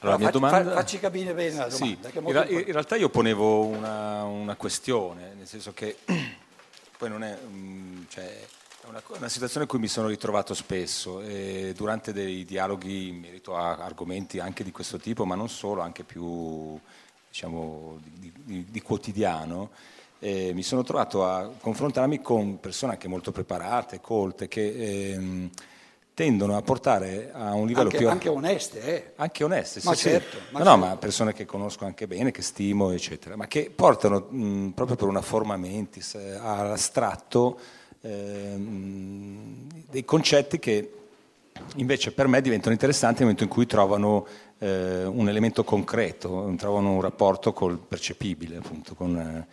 Allora, la mia facci, domanda... fa, facci capire bene la domanda. Sì, in, ra- in, realtà io ponevo una, una, questione, nel senso che poi non è, um, cioè, è una, una, situazione in cui mi sono ritrovato spesso durante dei dialoghi in merito a argomenti anche di questo tipo, ma non solo, anche più diciamo, di, di, di quotidiano. Eh, mi sono trovato a confrontarmi con persone anche molto preparate, colte, che ehm, tendono a portare a un livello anche, più... Anche oneste, eh? Anche oneste, ma sì, certo, sì. Ma no, certo. no, ma persone che conosco anche bene, che stimo, eccetera, ma che portano mh, proprio per una forma mentis eh, all'astratto eh, dei concetti che invece per me diventano interessanti nel momento in cui trovano eh, un elemento concreto, trovano un rapporto col percepibile, appunto, con...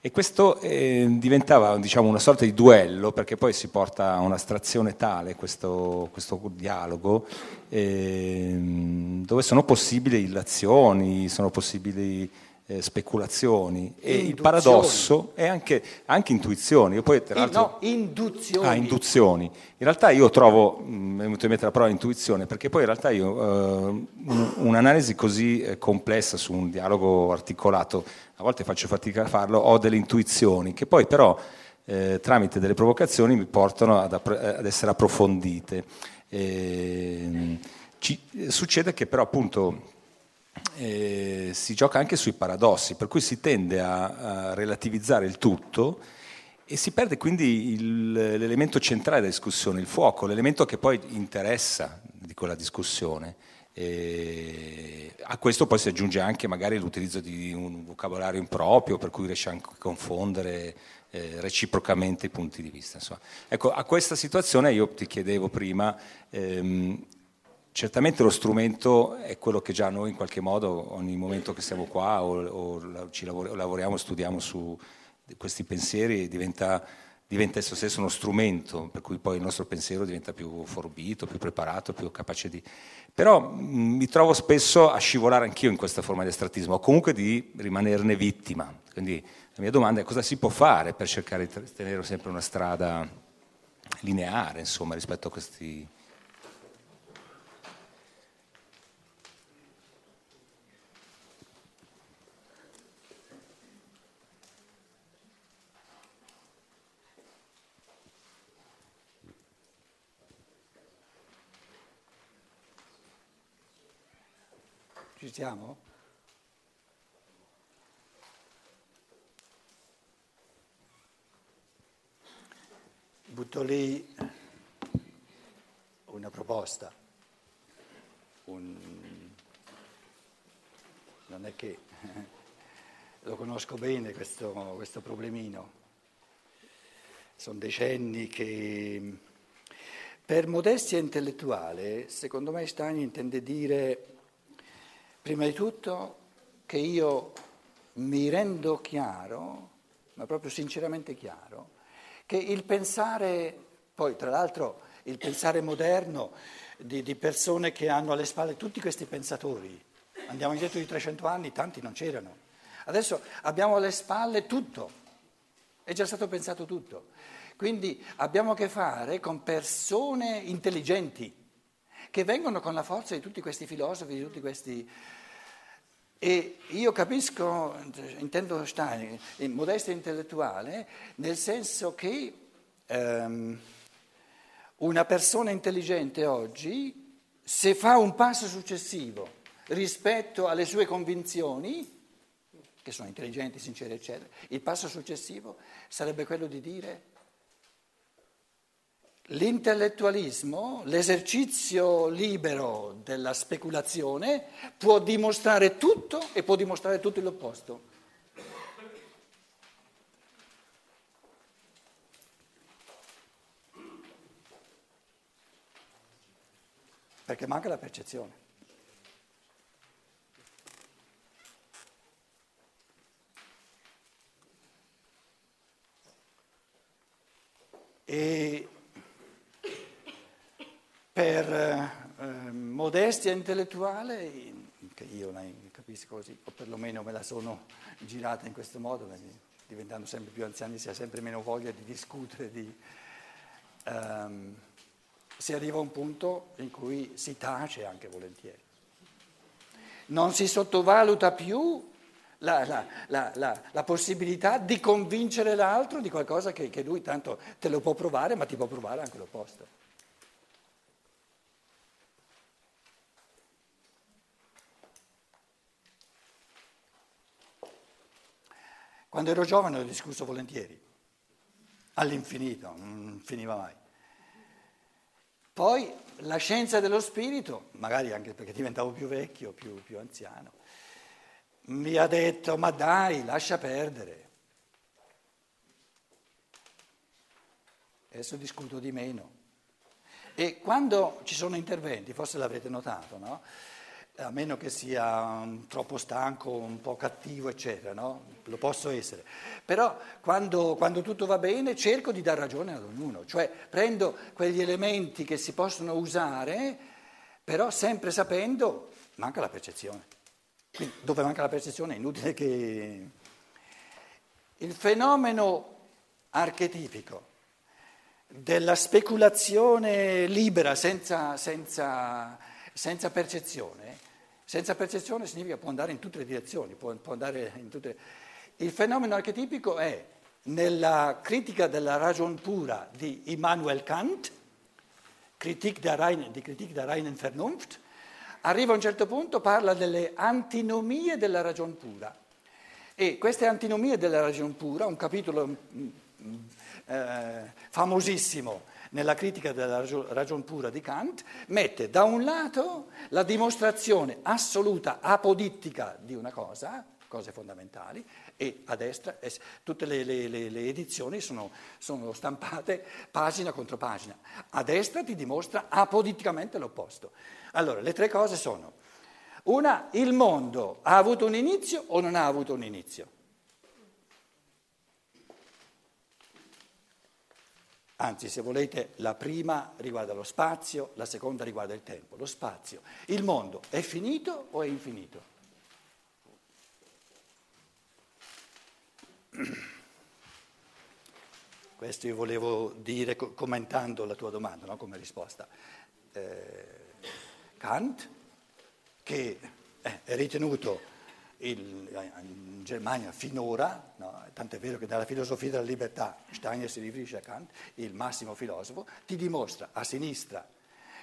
E questo eh, diventava diciamo, una sorta di duello, perché poi si porta a un'astrazione tale questo, questo dialogo, eh, dove sono possibili illazioni, sono possibili eh, speculazioni. E Induzioni. il paradosso è anche, anche intuizioni. Io poi, tra l'altro, no, induzioni. Ah, induzioni. In realtà io trovo, mh, mi è venuta in mente la parola intuizione, perché poi in realtà io eh, un- un'analisi così eh, complessa su un dialogo articolato, a volte faccio fatica a farlo, ho delle intuizioni che poi però eh, tramite delle provocazioni mi portano ad, eh, ad essere approfondite. E, ci- succede che però appunto eh, si gioca anche sui paradossi, per cui si tende a, a relativizzare il tutto e si perde quindi il- l'elemento centrale della discussione, il fuoco, l'elemento che poi interessa di quella discussione. E a questo poi si aggiunge anche magari l'utilizzo di un vocabolario improprio, per cui riesce anche a confondere eh, reciprocamente i punti di vista. insomma. Ecco, a questa situazione io ti chiedevo prima, ehm, certamente lo strumento è quello che già noi in qualche modo, ogni momento che siamo qua o, o ci lavor- lavoriamo, studiamo su questi pensieri, diventa, diventa esso stesso uno strumento, per cui poi il nostro pensiero diventa più forbito, più preparato, più capace di... Però mh, mi trovo spesso a scivolare anch'io in questa forma di astrattismo, o comunque di rimanerne vittima. Quindi la mia domanda è cosa si può fare per cercare di tenere sempre una strada lineare, insomma, rispetto a questi... siamo? Butto lì una proposta. Un- Non è che lo conosco bene questo, questo problemino. Sono decenni che per modestia intellettuale, secondo me Stein intende dire Prima di tutto che io mi rendo chiaro, ma proprio sinceramente chiaro, che il pensare, poi tra l'altro il pensare moderno di, di persone che hanno alle spalle tutti questi pensatori, andiamo indietro di 300 anni, tanti non c'erano, adesso abbiamo alle spalle tutto, è già stato pensato tutto, quindi abbiamo a che fare con persone intelligenti che vengono con la forza di tutti questi filosofi, di tutti questi... E io capisco, intendo Stein, in modestia intellettuale, nel senso che ehm, una persona intelligente oggi, se fa un passo successivo rispetto alle sue convinzioni, che sono intelligenti, sincere, eccetera, il passo successivo sarebbe quello di dire L'intellettualismo, l'esercizio libero della speculazione, può dimostrare tutto e può dimostrare tutto l'opposto. Perché manca la percezione. E per eh, modestia intellettuale, che io la capisco così, o perlomeno me la sono girata in questo modo, perché diventando sempre più anziani si ha sempre meno voglia di discutere, di, ehm, si arriva a un punto in cui si tace anche volentieri. non si sottovaluta più la, la, la, la, possibilità di convincere l'altro di qualcosa che, che lui tanto te lo può provare, ma ti può provare anche l'opposto. Quando ero giovane ho discusso volentieri, all'infinito, non finiva mai. Poi la scienza dello spirito, magari anche perché diventavo più vecchio, più, più anziano, mi ha detto ma dai, lascia perdere. Adesso discuto di meno. E quando ci sono interventi, forse l'avrete notato, no? A meno che sia um, troppo stanco, un po' cattivo, eccetera, no? lo posso essere. Però quando, quando, tutto va bene cerco di dar ragione ad ognuno, cioè prendo quegli elementi che si possono usare, però sempre sapendo manca la percezione. Quindi dove manca la percezione è inutile che... Il fenomeno archetipico della speculazione libera senza, senza, senza percezione senza percezione significa può andare in tutte le direzioni, può, può andare in tutte... Il fenomeno archetipico è nella critica della ragion pura di Immanuel Kant, di Kritik der reinen Vernunft, arriva a un certo punto, parla delle antinomie della ragion pura. E queste antinomie della ragion pura, un capitolo mm, mm, eh, famosissimo nella critica della ragion pura di Kant, mette da un lato la dimostrazione assoluta apodittica di una cosa, cose fondamentali, e a destra tutte le, le, le, le edizioni sono, sono, stampate pagina contro pagina. A destra ti dimostra apoditticamente l'opposto. Allora, le tre cose sono, una, il mondo ha avuto un inizio o non ha avuto un inizio? Anzi, se volete, la prima riguarda lo spazio, la seconda riguarda il tempo. Lo spazio. Il mondo è finito o è infinito? Questo io volevo dire commentando la tua domanda, no? come risposta. Eh, Kant, che è ritenuto il, in Germania finora, no, tant'è vero che nella filosofia della libertà Steiner si riferisce a Kant, il massimo filosofo, ti dimostra a sinistra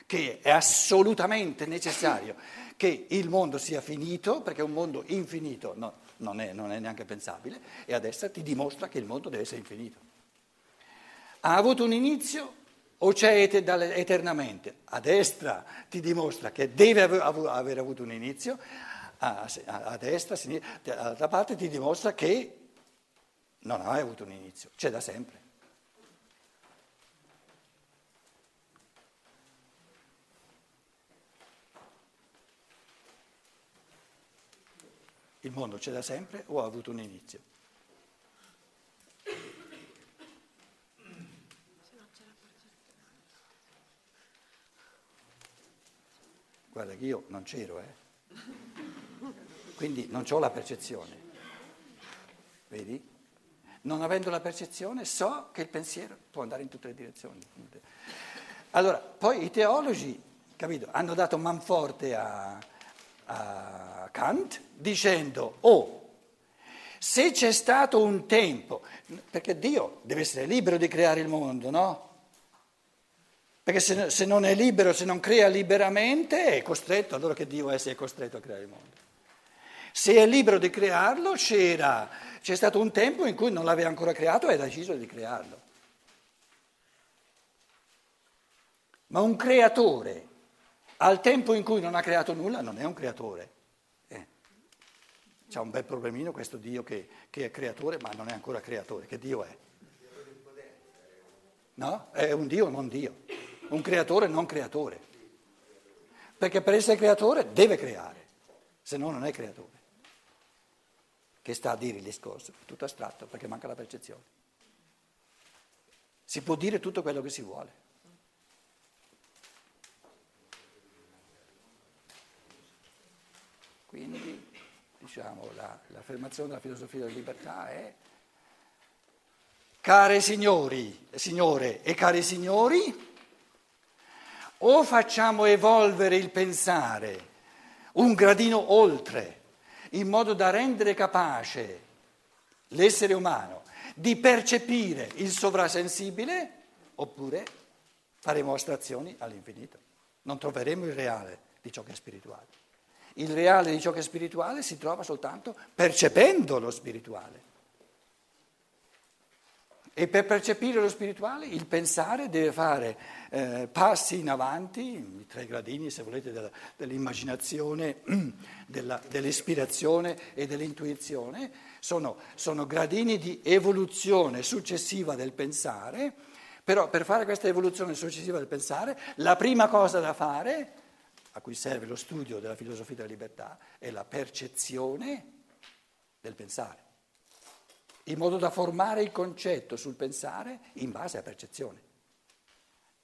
che è assolutamente necessario che il mondo sia finito, perché un mondo infinito no, non, è, non è neanche pensabile, e a destra ti dimostra che il mondo deve essere infinito. Ha avuto un inizio o c'è eternamente? A destra ti dimostra che deve aver avuto un inizio, a, a destra, a sinistra, dall'altra parte ti dimostra che non ha mai avuto un inizio, c'è da sempre. Il mondo c'è da sempre o ha avuto un inizio? Guarda che io non c'ero, eh. Quindi non ho la percezione. Vedi? Non avendo la percezione so che il pensiero può andare in tutte le direzioni. Allora, poi i teologi, capito, hanno dato manforte a, a Kant dicendo, oh, se c'è stato un tempo, perché Dio deve essere libero di creare il mondo, no? Perché se, se non è libero, se non crea liberamente, è costretto, allora che Dio è se è costretto a creare il mondo? Se è libero di crearlo, c'era, c'è stato un tempo in cui non l'aveva ancora creato e ha deciso di crearlo. Ma un creatore, al tempo in cui non ha creato nulla, non è un creatore. Eh. C'è un bel problemino questo Dio che, che è creatore, ma non è ancora creatore. Che Dio è? No? È un Dio non Dio, un creatore non creatore. Perché per essere creatore deve creare, se no non è creatore che sta a dire il discorso, tutto astratto perché manca la percezione. Si può dire tutto quello che si vuole. Quindi, diciamo, la, l'affermazione della filosofia della libertà è care signori, signore e cari signori, o facciamo evolvere il pensare un gradino oltre, in modo da rendere capace l'essere umano di percepire il sovrasensibile, oppure faremo astrazioni all'infinito. Non troveremo il reale di ciò che è spirituale. Il reale di ciò che è spirituale si trova soltanto percependo lo spirituale. E per percepire lo spirituale il pensare deve fare eh, passi in avanti, tre gradini se volete della, dell'immaginazione, della, dell'ispirazione e dell'intuizione, sono, sono gradini di evoluzione successiva del pensare, però per fare questa evoluzione successiva del pensare la prima cosa da fare, a cui serve lo studio della filosofia della libertà, è la percezione del pensare in modo da formare il concetto sul pensare in base a percezione.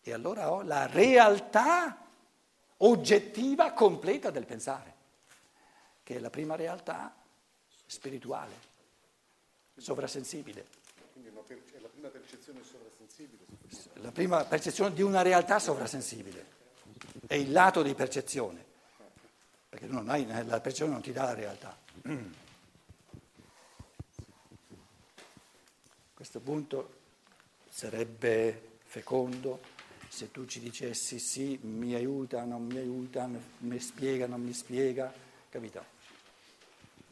E allora ho la realtà oggettiva completa del pensare, che è la prima realtà spirituale, sovrasensibile. Quindi è la prima percezione sovrasensibile. La prima percezione di una realtà sovrasensibile. È il lato di percezione, perché hai, la percezione non ti dà la realtà. Questo punto sarebbe fecondo se tu ci dicessi sì, mi aiuta, non mi aiuta, mi spiega, non mi spiega, capito?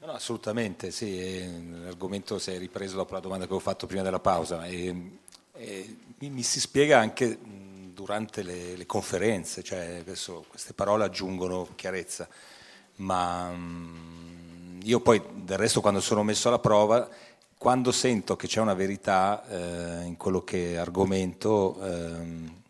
No, no, assolutamente, sì, l'argomento si è ripreso dopo la domanda che ho fatto prima della pausa e, e mi, mi, si spiega anche durante le, le conferenze, cioè adesso queste parole aggiungono chiarezza, ma io poi del resto quando sono messo alla prova quando sento che c'è una verità eh, in quello che argomento, ehm,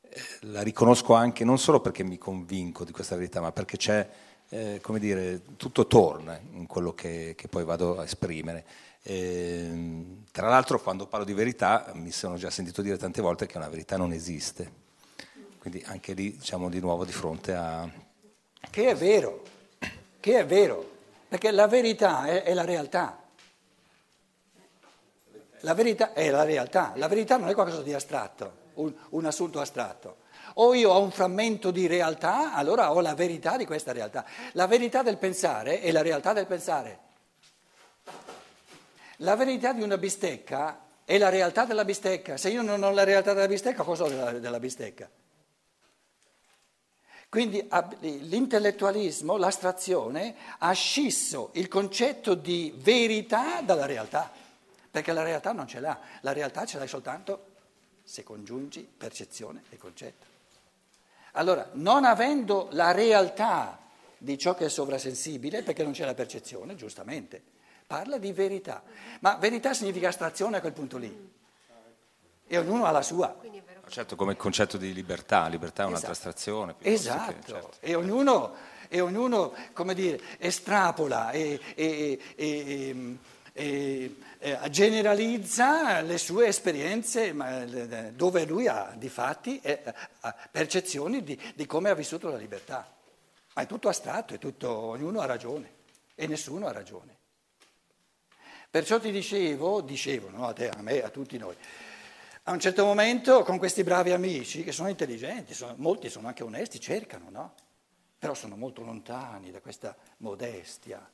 eh, la riconosco anche non solo perché mi convinco di questa verità, ma perché c'è, eh, come dire, tutto torna in quello che, che poi vado a esprimere. E, ehm, tra l'altro quando parlo di verità mi sono già sentito dire tante volte che una verità non esiste. Quindi anche lì diciamo di nuovo di fronte a... Che è vero, che è vero, perché la verità è, è la realtà. La verità è la realtà, la verità non è qualcosa di astratto, un, un assunto astratto. O io ho un frammento di realtà, allora ho la verità di questa realtà. La verità del pensare è la realtà del pensare. La verità di una bistecca è la realtà della bistecca. Se io non ho la realtà della bistecca, cosa ho della, della bistecca? Quindi l'intellettualismo, l'astrazione, ha scisso il concetto di verità dalla realtà perché la realtà non ce l'ha, la realtà ce l'hai soltanto se congiungi percezione e concetto. Allora, non avendo la realtà di ciò che è sovrasensibile, perché non c'è la percezione, giustamente, parla di verità. Ma verità significa astrazione a quel punto lì. E ognuno ha la sua. Certo, come il concetto di libertà, libertà è un'altra esatto. astrazione. Esatto, che, certo. e, ognuno, e ognuno, come dire, estrapola e, e, e e, generalizza le sue esperienze dove lui ha di fatti eh, percezioni di, di, come ha vissuto la libertà. Ma è tutto astratto, è tutto, ognuno ha ragione e nessuno ha ragione. Perciò ti dicevo, dicevo no, a te, a me, a tutti noi, a un certo momento con questi bravi amici che sono intelligenti, sono, molti sono anche onesti, cercano, no? Però sono molto lontani da questa modestia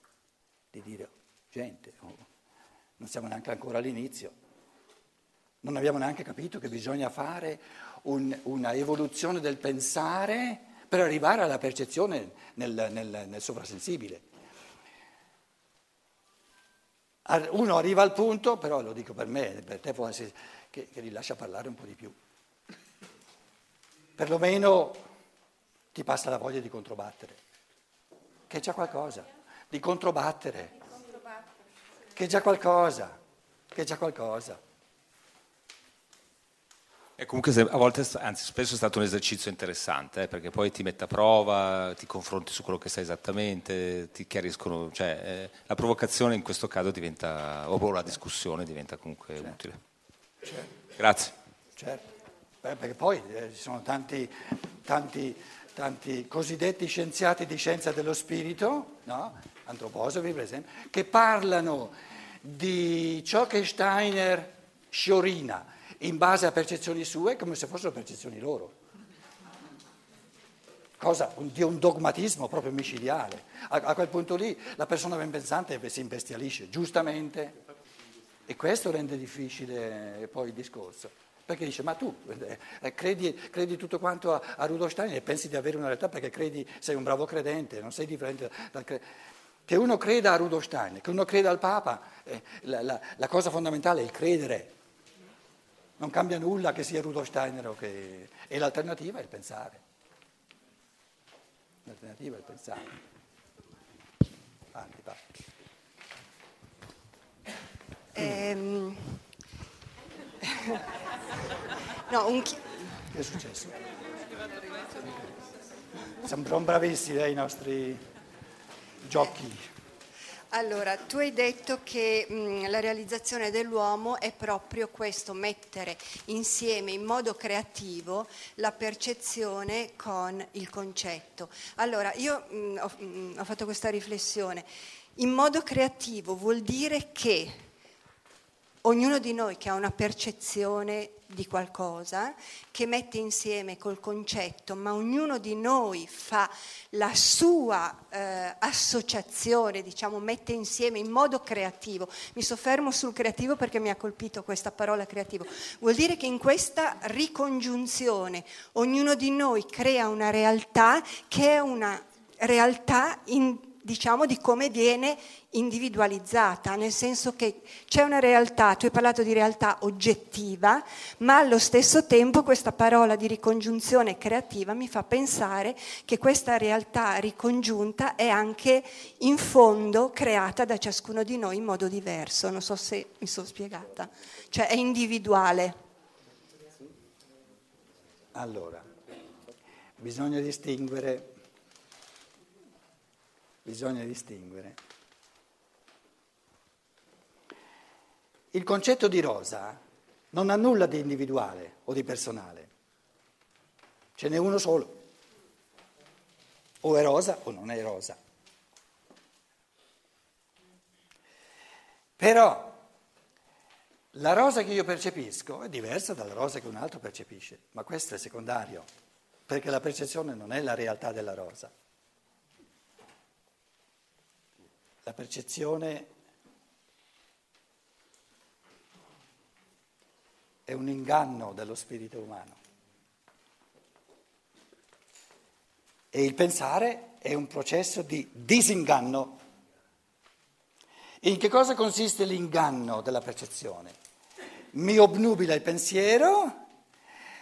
di dire, gente, oh, non siamo neanche ancora all'inizio. Non abbiamo neanche capito che bisogna fare un, una evoluzione del pensare per arrivare alla percezione nel, nel, nel sovrasensibile. Uno arriva al punto, però lo dico per me, per te può che, che li lascia parlare un po' di più. Perlomeno ti passa la voglia di controbattere, che c'è qualcosa, di controbattere che è già qualcosa, che è già qualcosa. E comunque a volte, anzi spesso è stato un esercizio interessante, eh, perché poi ti mette a prova, ti confronti su quello che sai esattamente, ti chiariscono, cioè eh, la provocazione in questo caso diventa, o la discussione diventa comunque certo. utile. Certo. Grazie. Certo, Beh, perché poi eh, ci sono tanti, tanti, tanti cosiddetti scienziati di scienza dello spirito, no? antroposofi per esempio, che parlano di ciò che Steiner sciorina in base a percezioni sue come se fossero percezioni loro. cosa di un dogmatismo proprio micidiale. A, a quel punto lì la persona ben pensante si imbestialisce, giustamente, e questo rende difficile poi il discorso. Perché dice, ma tu eh, credi, credi, tutto quanto a, a Rudolf Steiner e pensi di avere una realtà perché credi, sei un bravo credente, non sei differente dal credente. Che uno creda a Rudolf Steiner, che uno creda al Papa, eh, la, la, la, cosa fondamentale è il credere. Non cambia nulla che sia Rudolf Steiner o che... E l'alternativa è il pensare. L'alternativa è il pensare. Avanti, va. Ehm... no, un... Che è successo? Siamo bravissimi ai nostri giochi. Allora, tu hai detto che mh, la realizzazione dell'uomo è proprio questo, mettere insieme in modo creativo la percezione con il concetto. Allora, io mh, ho, mh, ho fatto questa riflessione. In modo creativo vuol dire che ognuno di noi che ha una percezione di qualcosa, che mette insieme col concetto, ma ognuno di noi fa la sua eh, associazione, diciamo, mette insieme in modo creativo. Mi soffermo sul creativo perché mi ha colpito questa parola creativo. Vuol dire che in questa ricongiunzione ognuno di noi crea una realtà che è una realtà in diciamo, di come viene individualizzata, nel senso che c'è una realtà, tu hai parlato di realtà oggettiva, ma allo stesso tempo questa parola di ricongiunzione creativa mi fa pensare che questa realtà ricongiunta è anche in fondo creata da ciascuno di noi in modo diverso, non so se mi sono spiegata, cioè è individuale. Allora, bisogna distinguere bisogna distinguere. Il concetto di rosa non ha nulla di individuale o di personale, ce n'è uno solo, o è rosa o non è rosa. Però la rosa che io percepisco è diversa dalla rosa che un altro percepisce, ma questo è secondario, perché la percezione non è la realtà della rosa. La percezione è un inganno dello spirito umano e il pensare è un processo di disinganno. In che cosa consiste l'inganno della percezione? Mi obnubila il pensiero,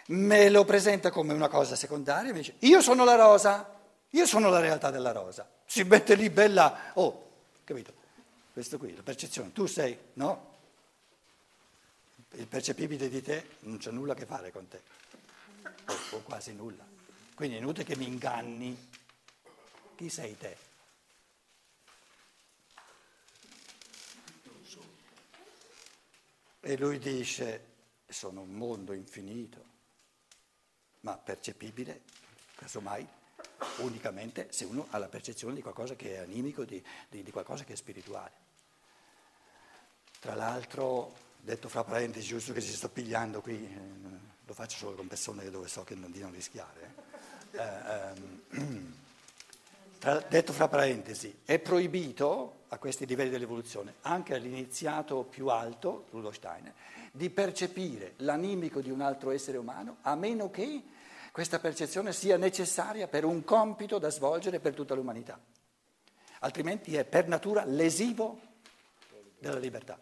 me lo presenta come una cosa secondaria, mi dice io sono la rosa, io sono la realtà della rosa. Si mette lì bella, oh, Capito? Questo qui, la percezione. Tu sei, no? Il percepibile di te non c'è nulla a che fare con te, o, o quasi nulla. Quindi è inutile che mi inganni. Chi sei te? E lui dice, sono un mondo infinito, ma percepibile, casomai unicamente se uno ha la percezione di qualcosa che è animico, di, di, di qualcosa che è spirituale. Tra l'altro, detto fra parentesi, giusto che si sto pigliando qui, eh, lo faccio solo con persone dove so che non, di non rischiare. Eh, ehm, tra, detto fra parentesi, è proibito a questi livelli dell'evoluzione, anche all'iniziato più alto, Rudolf Steiner, di percepire l'animico di un altro essere umano a meno che questa percezione sia necessaria per un compito da svolgere per tutta l'umanità. Altrimenti è per natura lesivo della libertà.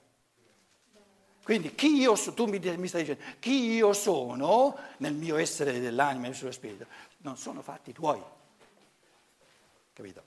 Quindi chi io sono, tu mi, mi, stai dicendo, chi io sono nel mio essere dell'anima, nel suo spirito, non sono fatti tuoi. Capito?